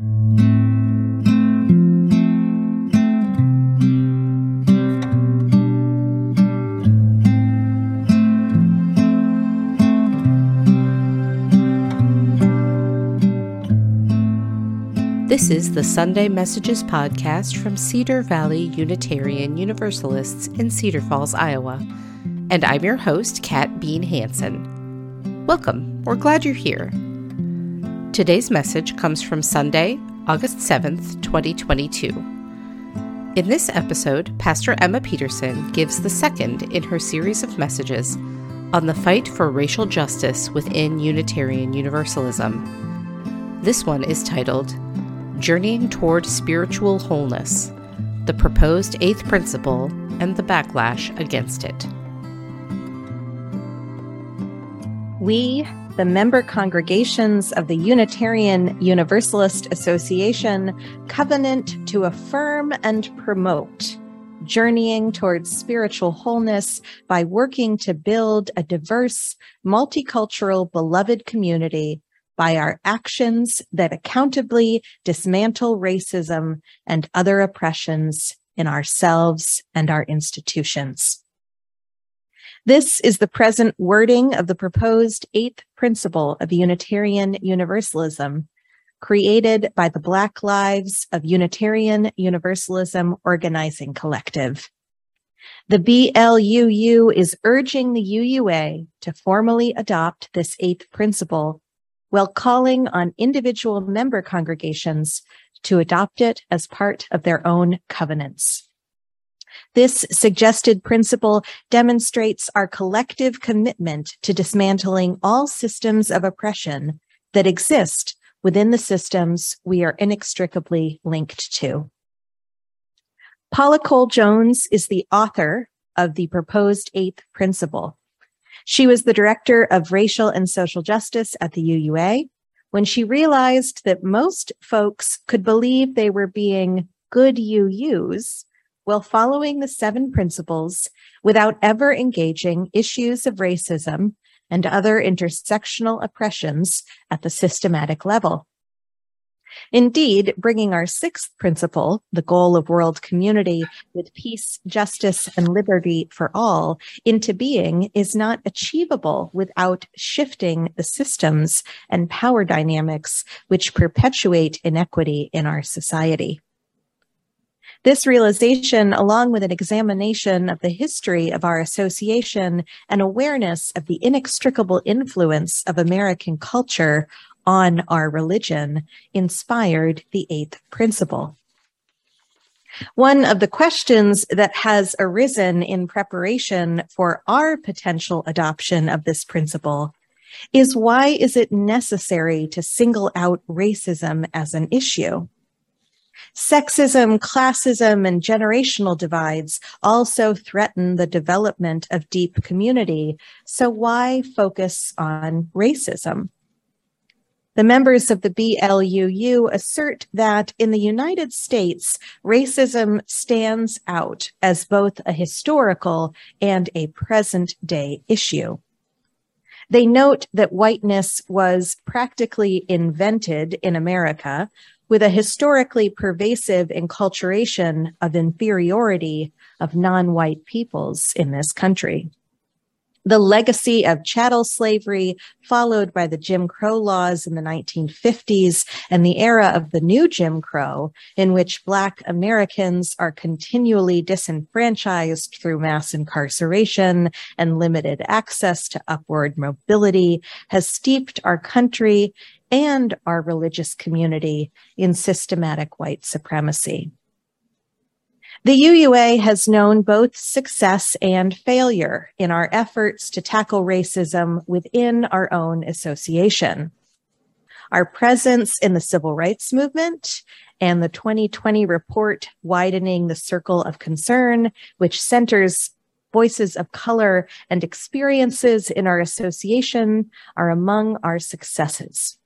This is the Sunday Messages podcast from Cedar Valley Unitarian Universalists in Cedar Falls, Iowa. And I'm your host, Kat Bean Hanson. Welcome. We're glad you're here. Today's message comes from Sunday, August 7th, 2022. In this episode, Pastor Emma Peterson gives the second in her series of messages on the fight for racial justice within Unitarian Universalism. This one is titled Journeying Toward Spiritual Wholeness The Proposed Eighth Principle and the Backlash Against It. We, the member congregations of the Unitarian Universalist Association, covenant to affirm and promote journeying towards spiritual wholeness by working to build a diverse, multicultural, beloved community by our actions that accountably dismantle racism and other oppressions in ourselves and our institutions. This is the present wording of the proposed eighth principle of Unitarian Universalism, created by the Black Lives of Unitarian Universalism Organizing Collective. The BLUU is urging the UUA to formally adopt this eighth principle while calling on individual member congregations to adopt it as part of their own covenants. This suggested principle demonstrates our collective commitment to dismantling all systems of oppression that exist within the systems we are inextricably linked to. Paula Cole Jones is the author of the proposed eighth principle. She was the director of racial and social justice at the UUA when she realized that most folks could believe they were being good UUs while following the seven principles without ever engaging issues of racism and other intersectional oppressions at the systematic level. Indeed, bringing our sixth principle, the goal of world community with peace, justice, and liberty for all into being is not achievable without shifting the systems and power dynamics which perpetuate inequity in our society. This realization, along with an examination of the history of our association and awareness of the inextricable influence of American culture on our religion inspired the eighth principle. One of the questions that has arisen in preparation for our potential adoption of this principle is why is it necessary to single out racism as an issue? Sexism, classism, and generational divides also threaten the development of deep community. So why focus on racism? The members of the BLUU assert that in the United States, racism stands out as both a historical and a present day issue. They note that whiteness was practically invented in America with a historically pervasive enculturation of inferiority of non white peoples in this country. The legacy of chattel slavery, followed by the Jim Crow laws in the 1950s and the era of the new Jim Crow, in which Black Americans are continually disenfranchised through mass incarceration and limited access to upward mobility, has steeped our country and our religious community in systematic white supremacy. The UUA has known both success and failure in our efforts to tackle racism within our own association. Our presence in the civil rights movement and the 2020 report Widening the Circle of Concern, which centers voices of color and experiences in our association, are among our successes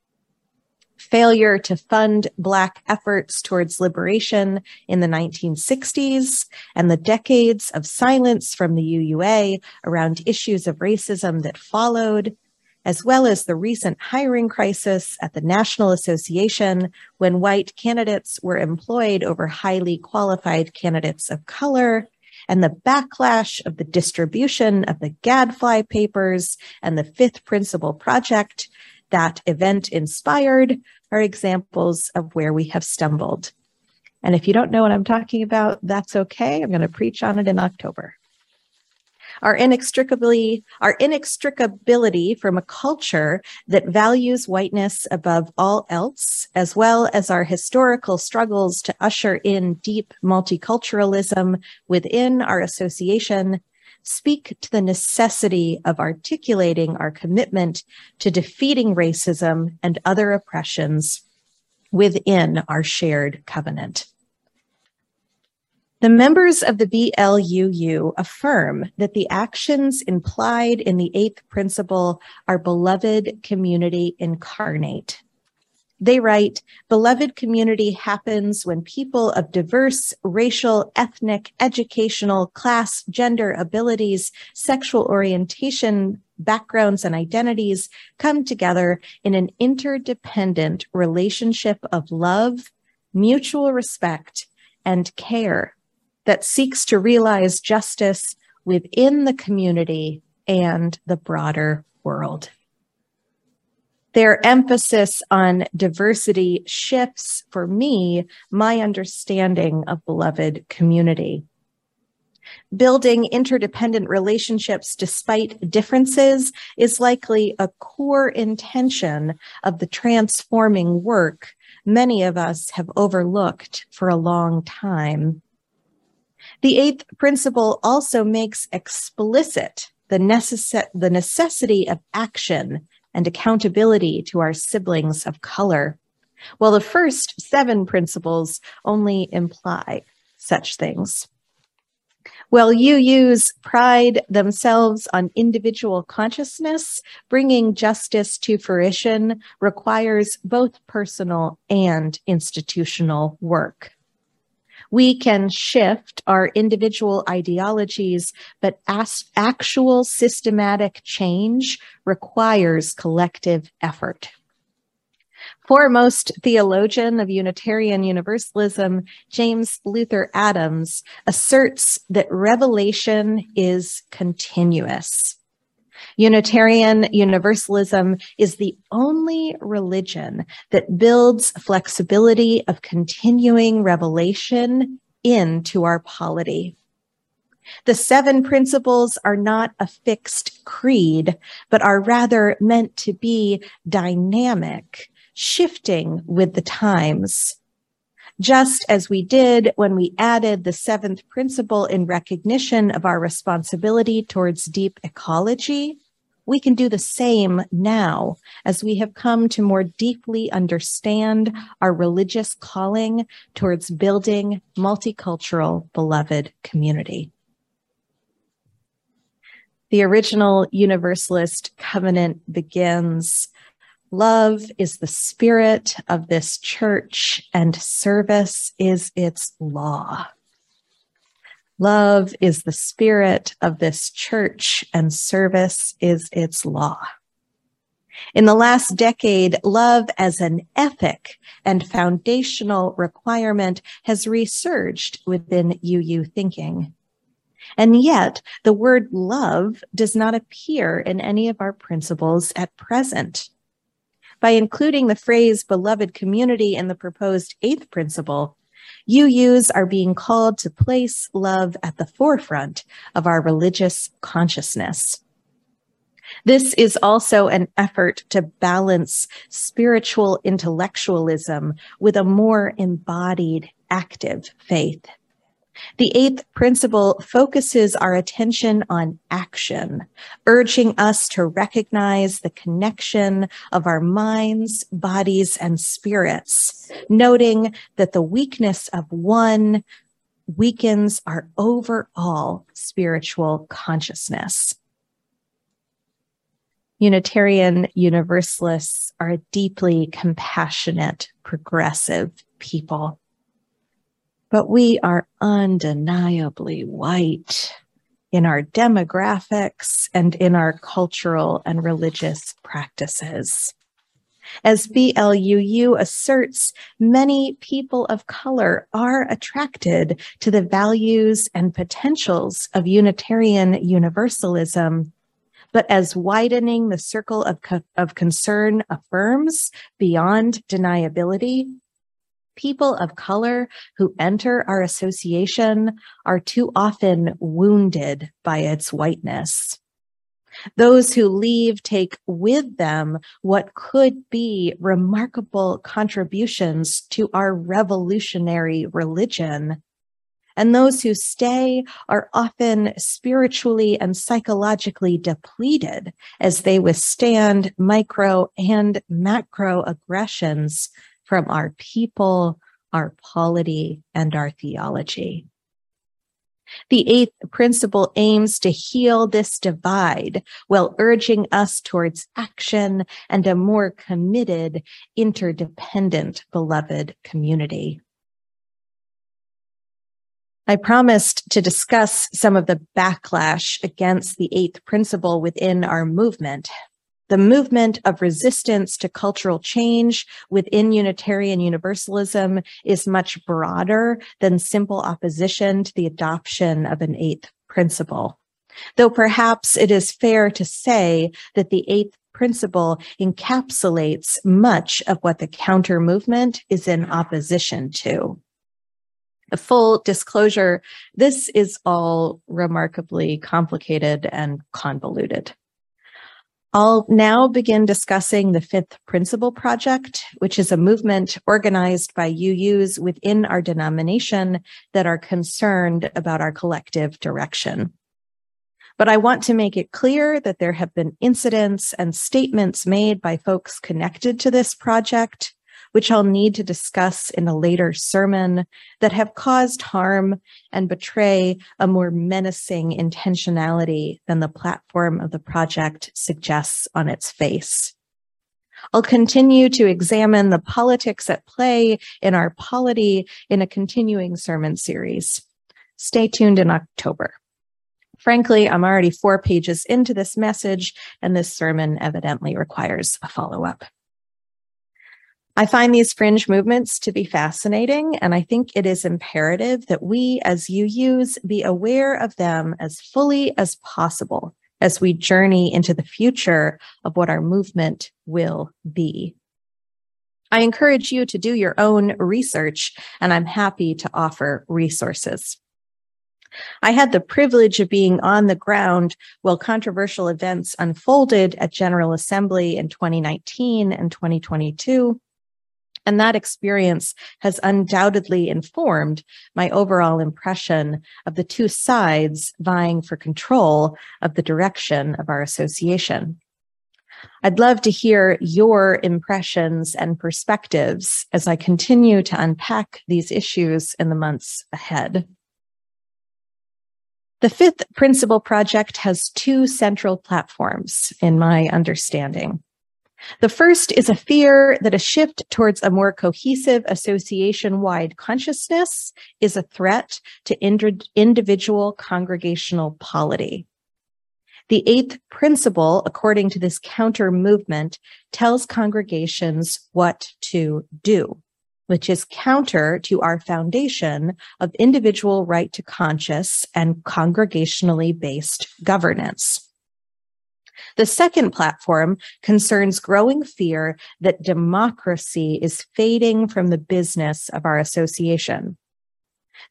failure to fund Black efforts towards liberation in the 1960s, and the decades of silence from the UUA around issues of racism that followed, as well as the recent hiring crisis at the National Association when white candidates were employed over highly qualified candidates of color, and the backlash of the distribution of the Gadfly papers and the Fifth Principle Project that event inspired are examples of where we have stumbled. And if you don't know what I'm talking about, that's okay. I'm going to preach on it in October our inextricably our inextricability from a culture that values whiteness above all else, as well as our historical struggles to usher in deep multiculturalism within our association, speak to the necessity of articulating our commitment to defeating racism and other oppressions within our shared covenant. The members of the BLUU affirm that the actions implied in the eighth principle are beloved community incarnate. They write, beloved community happens when people of diverse racial, ethnic, educational, class, gender, abilities, sexual orientation, backgrounds, and identities come together in an interdependent relationship of love, mutual respect, and care that seeks to realize justice within the community and the broader world. Their emphasis on diversity shifts, for me, my understanding of beloved community. Building interdependent relationships despite differences is likely a core intention of the transforming work many of us have overlooked for a long time. The eighth principle also makes explicit the, necess- the necessity of action and accountability to our siblings of color, while the first seven principles only imply such things. While UUs pride themselves on individual consciousness, bringing justice to fruition requires both personal and institutional work we can shift our individual ideologies, but as- actual systematic change requires collective effort. Foremost theologian of Unitarian Universalism, James Luther Adams, asserts that revelation is continuous. Unitarian Universalism is the only religion that builds flexibility of continuing revelation into our polity. The seven principles are not a fixed creed, but are rather meant to be dynamic, shifting with the times. Just as we did when we added the seventh principle in recognition of our responsibility towards deep ecology, we can do the same now as we have come to more deeply understand our religious calling towards building multicultural beloved community. The original Universalist covenant begins Love is the spirit of this church, and service is its law. Love is the spirit of this church and service is its law. In the last decade, love as an ethic and foundational requirement has resurged within UU thinking. And yet, the word love does not appear in any of our principles at present. By including the phrase beloved community in the proposed eighth principle, UUs are being called to place love at the forefront of our religious consciousness. This is also an effort to balance spiritual intellectualism with a more embodied, active faith. The eighth principle focuses our attention on action, urging us to recognize the connection of our minds, bodies, and spirits, noting that the weakness of one weakens our overall spiritual consciousness. Unitarian Universalists are a deeply compassionate, progressive people but we are undeniably white in our demographics, and in our cultural and religious practices. As BLUU asserts, many people of color are attracted to the values and potentials of Unitarian Universalism. But as widening the circle of, co- of concern affirms beyond deniability, people of color who enter our association are too often wounded by its whiteness. Those who leave take with them what could be remarkable contributions to our revolutionary religion. And those who stay are often spiritually and psychologically depleted as they withstand micro and macro aggressions from our people, our polity, and our theology. The eighth principle aims to heal this divide while urging us towards action and a more committed, interdependent, beloved community. I promised to discuss some of the backlash against the eighth principle within our movement, the movement of resistance to cultural change within Unitarian Universalism is much broader than simple opposition to the adoption of an eighth principle. Though perhaps it is fair to say that the eighth principle encapsulates much of what the counter movement is in opposition to. A full disclosure, this is all remarkably complicated and convoluted. I'll now begin discussing the Fifth Principle Project, which is a movement organized by UUs within our denomination that are concerned about our collective direction. But I want to make it clear that there have been incidents and statements made by folks connected to this project which I'll need to discuss in a later sermon, that have caused harm and betray a more menacing intentionality than the platform of the project suggests on its face. I'll continue to examine the politics at play in our polity in a continuing sermon series. Stay tuned in October. Frankly, I'm already four pages into this message, and this sermon evidently requires a follow up. I find these fringe movements to be fascinating, and I think it is imperative that we as UUs be aware of them as fully as possible as we journey into the future of what our movement will be. I encourage you to do your own research, and I'm happy to offer resources. I had the privilege of being on the ground while controversial events unfolded at General Assembly in 2019 and 2022 and that experience has undoubtedly informed my overall impression of the two sides vying for control of the direction of our association. I'd love to hear your impressions and perspectives as I continue to unpack these issues in the months ahead. The fifth principle project has two central platforms in my understanding. The first is a fear that a shift towards a more cohesive association wide consciousness is a threat to ind- individual congregational polity. The eighth principle, according to this counter movement, tells congregations what to do, which is counter to our foundation of individual right to conscious and congregationally based governance. The second platform concerns growing fear that democracy is fading from the business of our association.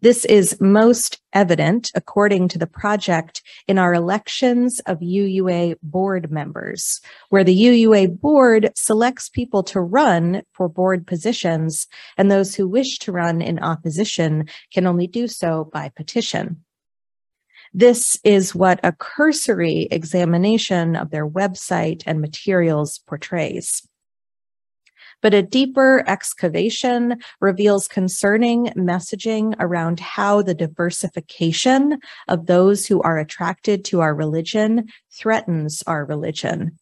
This is most evident, according to the project, in our elections of UUA board members, where the UUA board selects people to run for board positions, and those who wish to run in opposition can only do so by petition. This is what a cursory examination of their website and materials portrays. But a deeper excavation reveals concerning messaging around how the diversification of those who are attracted to our religion threatens our religion.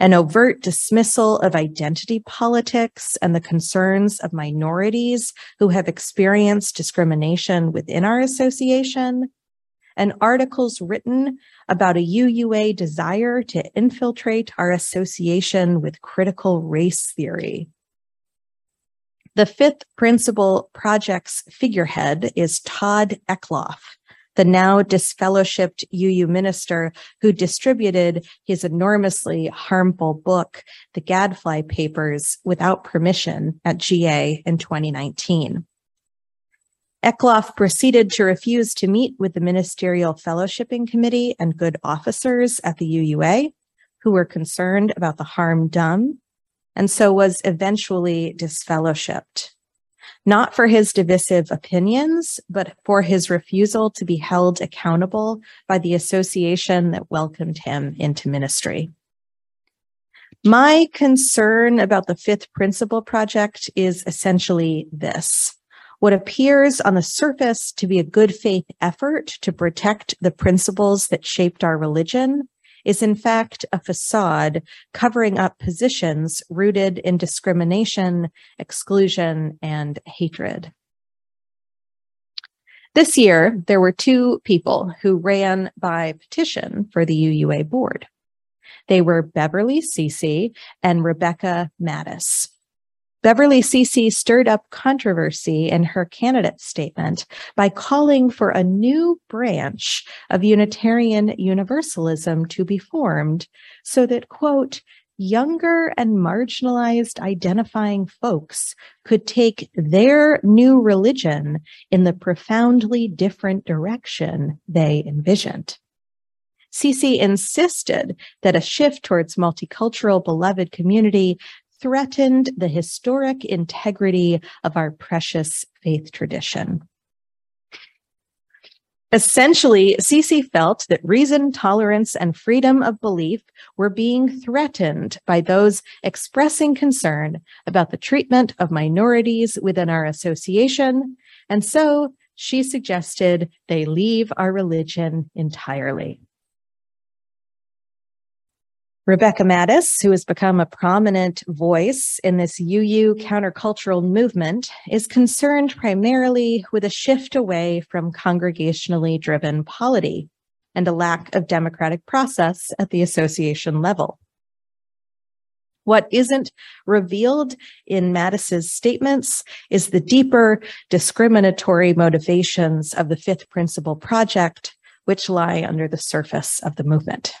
An overt dismissal of identity politics and the concerns of minorities who have experienced discrimination within our association and articles written about a UUA desire to infiltrate our association with critical race theory. The fifth principle project's figurehead is Todd Eklof, the now disfellowshipped UU minister who distributed his enormously harmful book, The Gadfly Papers, without permission at GA in 2019. Eklof proceeded to refuse to meet with the Ministerial Fellowshipping Committee and good officers at the UUA who were concerned about the harm done, and so was eventually disfellowshipped not for his divisive opinions, but for his refusal to be held accountable by the association that welcomed him into ministry. My concern about the fifth principle project is essentially this. What appears on the surface to be a good faith effort to protect the principles that shaped our religion is in fact a facade covering up positions rooted in discrimination, exclusion, and hatred. This year, there were two people who ran by petition for the UUA board. They were Beverly Seese and Rebecca Mattis. Beverly Seese stirred up controversy in her candidate statement by calling for a new branch of Unitarian Universalism to be formed so that, quote, younger and marginalized identifying folks could take their new religion in the profoundly different direction they envisioned. Seese insisted that a shift towards multicultural beloved community threatened the historic integrity of our precious faith tradition. Essentially, Seese felt that reason, tolerance, and freedom of belief were being threatened by those expressing concern about the treatment of minorities within our association. And so she suggested they leave our religion entirely. Rebecca Mattis, who has become a prominent voice in this UU countercultural movement, is concerned primarily with a shift away from congregationally driven polity and a lack of democratic process at the association level. What isn't revealed in Mattis's statements is the deeper discriminatory motivations of the Fifth Principle Project, which lie under the surface of the movement.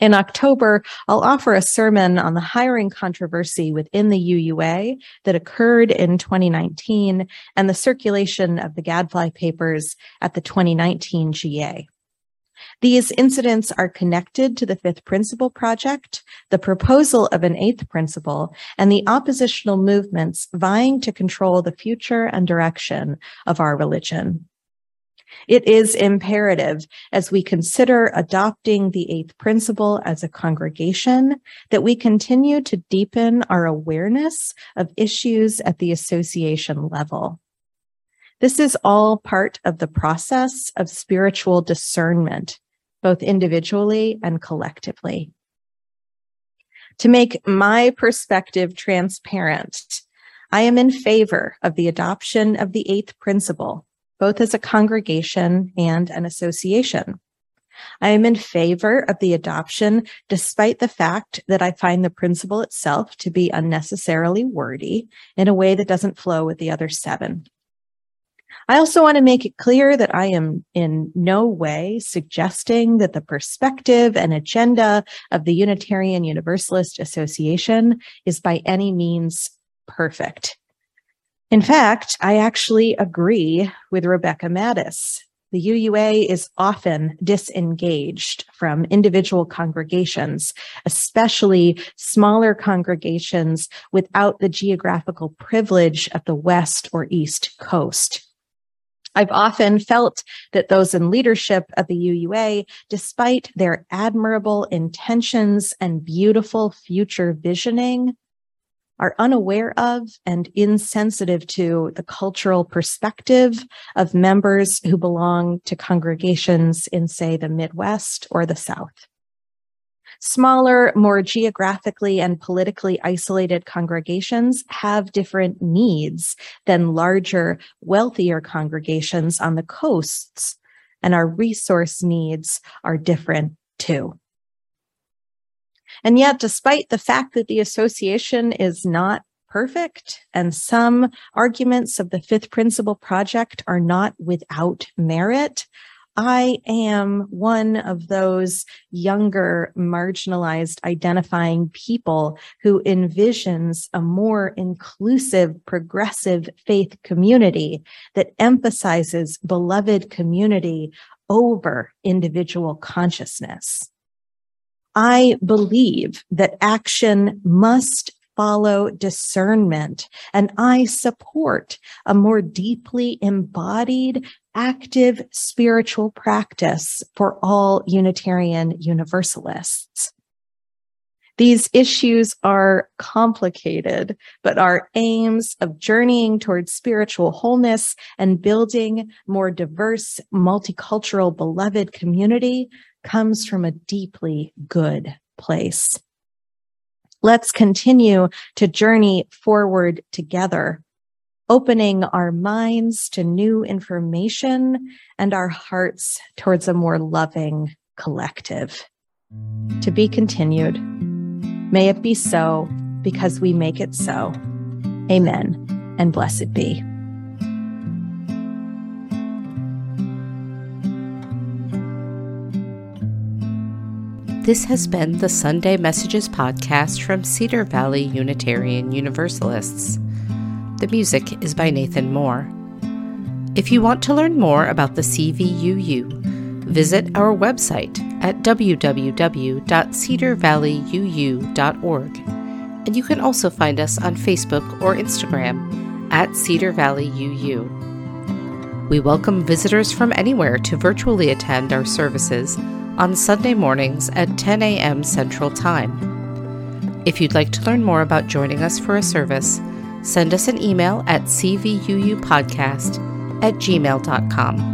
In October, I'll offer a sermon on the hiring controversy within the UUA that occurred in 2019 and the circulation of the Gadfly papers at the 2019 GA. These incidents are connected to the Fifth Principle Project, the proposal of an eighth principle, and the oppositional movements vying to control the future and direction of our religion. It is imperative as we consider adopting the eighth principle as a congregation that we continue to deepen our awareness of issues at the association level. This is all part of the process of spiritual discernment, both individually and collectively. To make my perspective transparent, I am in favor of the adoption of the eighth principle both as a congregation and an association. I am in favor of the adoption, despite the fact that I find the principle itself to be unnecessarily wordy in a way that doesn't flow with the other seven. I also want to make it clear that I am in no way suggesting that the perspective and agenda of the Unitarian Universalist Association is by any means perfect. In fact, I actually agree with Rebecca Mattis. The UUA is often disengaged from individual congregations, especially smaller congregations without the geographical privilege of the West or East Coast. I've often felt that those in leadership of the UUA, despite their admirable intentions and beautiful future visioning, are unaware of and insensitive to the cultural perspective of members who belong to congregations in, say, the Midwest or the South. Smaller, more geographically and politically isolated congregations have different needs than larger, wealthier congregations on the coasts and our resource needs are different too. And yet, despite the fact that the association is not perfect and some arguments of the fifth principle project are not without merit, I am one of those younger, marginalized, identifying people who envisions a more inclusive, progressive faith community that emphasizes beloved community over individual consciousness. I believe that action must follow discernment. And I support a more deeply embodied, active spiritual practice for all Unitarian Universalists. These issues are complicated, but our aims of journeying towards spiritual wholeness and building more diverse, multicultural, beloved community comes from a deeply good place. Let's continue to journey forward together, opening our minds to new information and our hearts towards a more loving collective. To be continued. May it be so because we make it so. Amen and blessed be. This has been the Sunday Messages podcast from Cedar Valley Unitarian Universalists. The music is by Nathan Moore. If you want to learn more about the CVUU, visit our website at www.cedarvalleyuu.org. And you can also find us on Facebook or Instagram at Cedar Valley UU. We welcome visitors from anywhere to virtually attend our services on Sunday mornings at 10 a.m. Central Time. If you'd like to learn more about joining us for a service, send us an email at cvuupodcast at gmail.com.